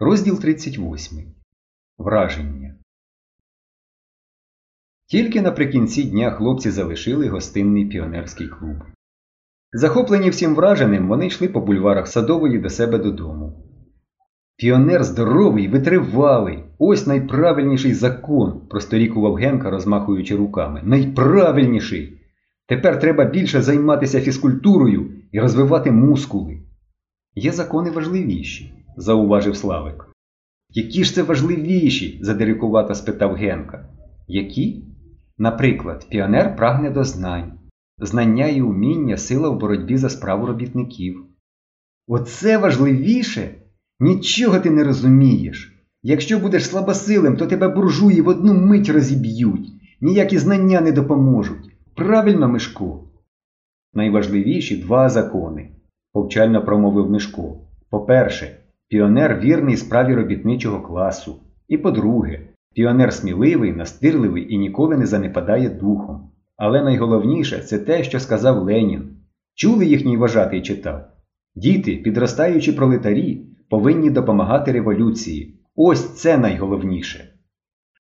Розділ 38. Враження. Тільки наприкінці дня хлопці залишили гостинний піонерський клуб. Захоплені всім враженим, вони йшли по бульварах Садової до себе додому. Піонер здоровий, витривалий. Ось найправильніший закон, просторікував Генка, розмахуючи руками. Найправильніший. Тепер треба більше займатися фізкультурою і розвивати мускули. Є закони важливіші зауважив Славик. Які ж це важливіші? задирикувато спитав Генка. Які? Наприклад, піонер прагне до знань, знання і уміння сила в боротьбі за справу робітників. Оце важливіше? Нічого ти не розумієш. Якщо будеш слабосилим, то тебе буржуї в одну мить розіб'ють, ніякі знання не допоможуть. Правильно, Мишко? Найважливіші два закони, повчально промовив Мишко. По-перше, Піонер вірний справі робітничого класу. І по-друге, піонер сміливий, настирливий і ніколи не занепадає духом. Але найголовніше це те, що сказав Ленін. Чули їхній вважатий читав. Діти, підростаючі пролетарі, повинні допомагати революції. Ось це найголовніше.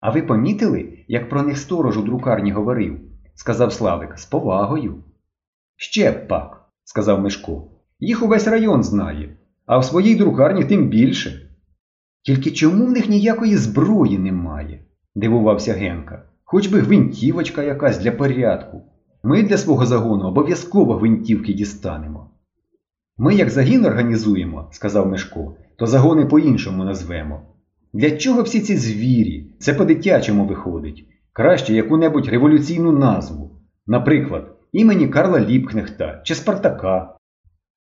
А ви помітили, як про них сторож у друкарні говорив? сказав Славик, з повагою. Ще б пак, сказав Мишко. Їх увесь район знає а в своїй друкарні тим більше. Тільки чому в них ніякої зброї немає? дивувався Генка. Хоч би гвинтівочка якась для порядку. Ми для свого загону обов'язково гвинтівки дістанемо. Ми, як загін організуємо, сказав Мишко, то загони по-іншому назвемо. Для чого всі ці звірі? Це по-дитячому виходить. Краще яку-небудь революційну назву. Наприклад, імені Карла Ліпкнехта чи Спартака.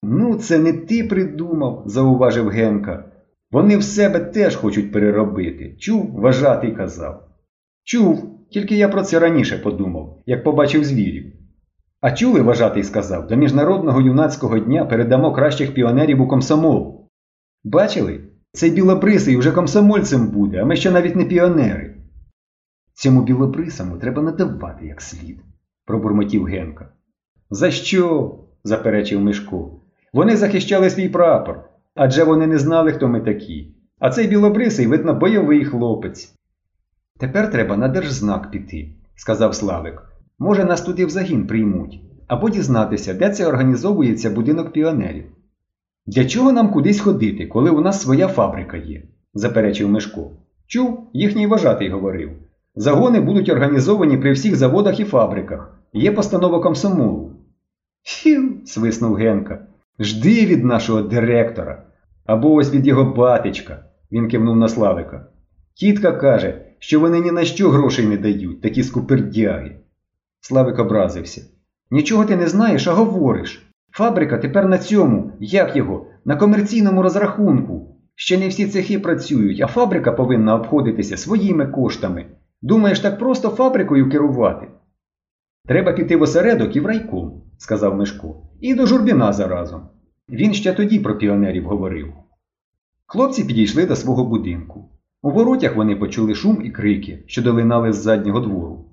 Ну, це не ти придумав, зауважив Генка. Вони в себе теж хочуть переробити. Чув, вважатий казав. Чув, тільки я про це раніше подумав, як побачив звірів. А чули, вважатий сказав, до Міжнародного юнацького дня передамо кращих піонерів у комсомол. Бачили? Цей білобрисий уже комсомольцем буде, а ми ще навіть не піонери. Цьому білобрисому треба надавати як слід, пробурмотів Генка. За що? заперечив Мишко. Вони захищали свій прапор, адже вони не знали, хто ми такі. А цей білобрисий, видно, бойовий хлопець. Тепер треба на держзнак піти, сказав Славик. Може, нас туди в загін приймуть, або дізнатися, де це організовується будинок піонерів. Для чого нам кудись ходити, коли у нас своя фабрика є? заперечив Мишко. Чув, їхній вважатий говорив. Загони будуть організовані при всіх заводах і фабриках. Є постанова комсомолу. Фів, свиснув Генка. Жди від нашого директора. Або ось від його батечка, він кивнув на Славика. Тітка каже, що вони ні на що грошей не дають, такі скупердяги. Славик образився. Нічого ти не знаєш, а говориш. Фабрика тепер на цьому, як його, на комерційному розрахунку. Ще не всі цехи працюють, а фабрика повинна обходитися своїми коштами. Думаєш, так просто фабрикою керувати? Треба піти в осередок і в райком, сказав Мишко, і до журбіна заразом. Він ще тоді про піонерів говорив. Хлопці підійшли до свого будинку. У воротях вони почули шум і крики, що долинали з заднього двору.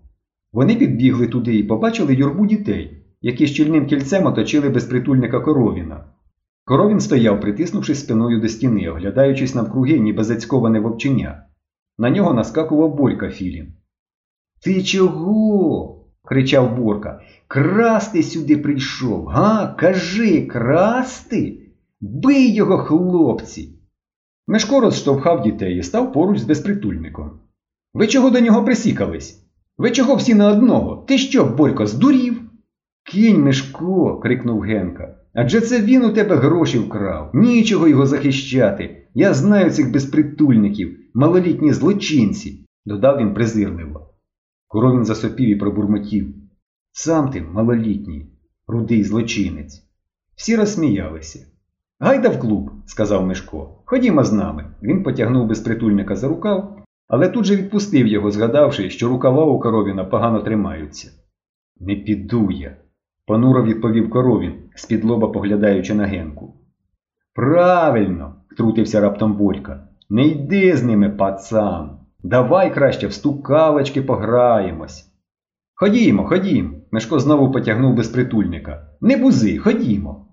Вони підбігли туди і побачили юрбу дітей, які щільним кільцем оточили безпритульника коровіна. Коровін стояв, притиснувшись спиною до стіни, оглядаючись навкруги, ніби зацьковане вовчення. На нього наскакував Борька Філін. Ти чого? Кричав Борка. Красти сюди прийшов. Га? Кажи, красти? Бий його, хлопці. Мешко розштовхав дітей і став поруч з безпритульником. Ви чого до нього присікались? Ви чого всі на одного? Ти що, Борько, здурів? Кінь, Мишко, крикнув Генка. Адже це він у тебе гроші вкрав. Нічого його захищати. Я знаю цих безпритульників, малолітні злочинці, додав він презирливо. Коровін засопів і пробурмотів. Сам ти, малолітній, рудий злочинець. Всі розсміялися. Гайда в клуб, сказав Мишко. Ходімо з нами. Він потягнув безпритульника за рукав, але тут же відпустив його, згадавши, що рукава у коровіна погано тримаються. Не піду я, понуро відповів коровін, з-під лоба поглядаючи на генку. Правильно, втрутився раптом Борька. Не йди з ними, пацан. Давай краще в стукалочки пограємось. Ходімо, ходімо. Мешко знову потягнув безпритульника. Не бузи, ходімо.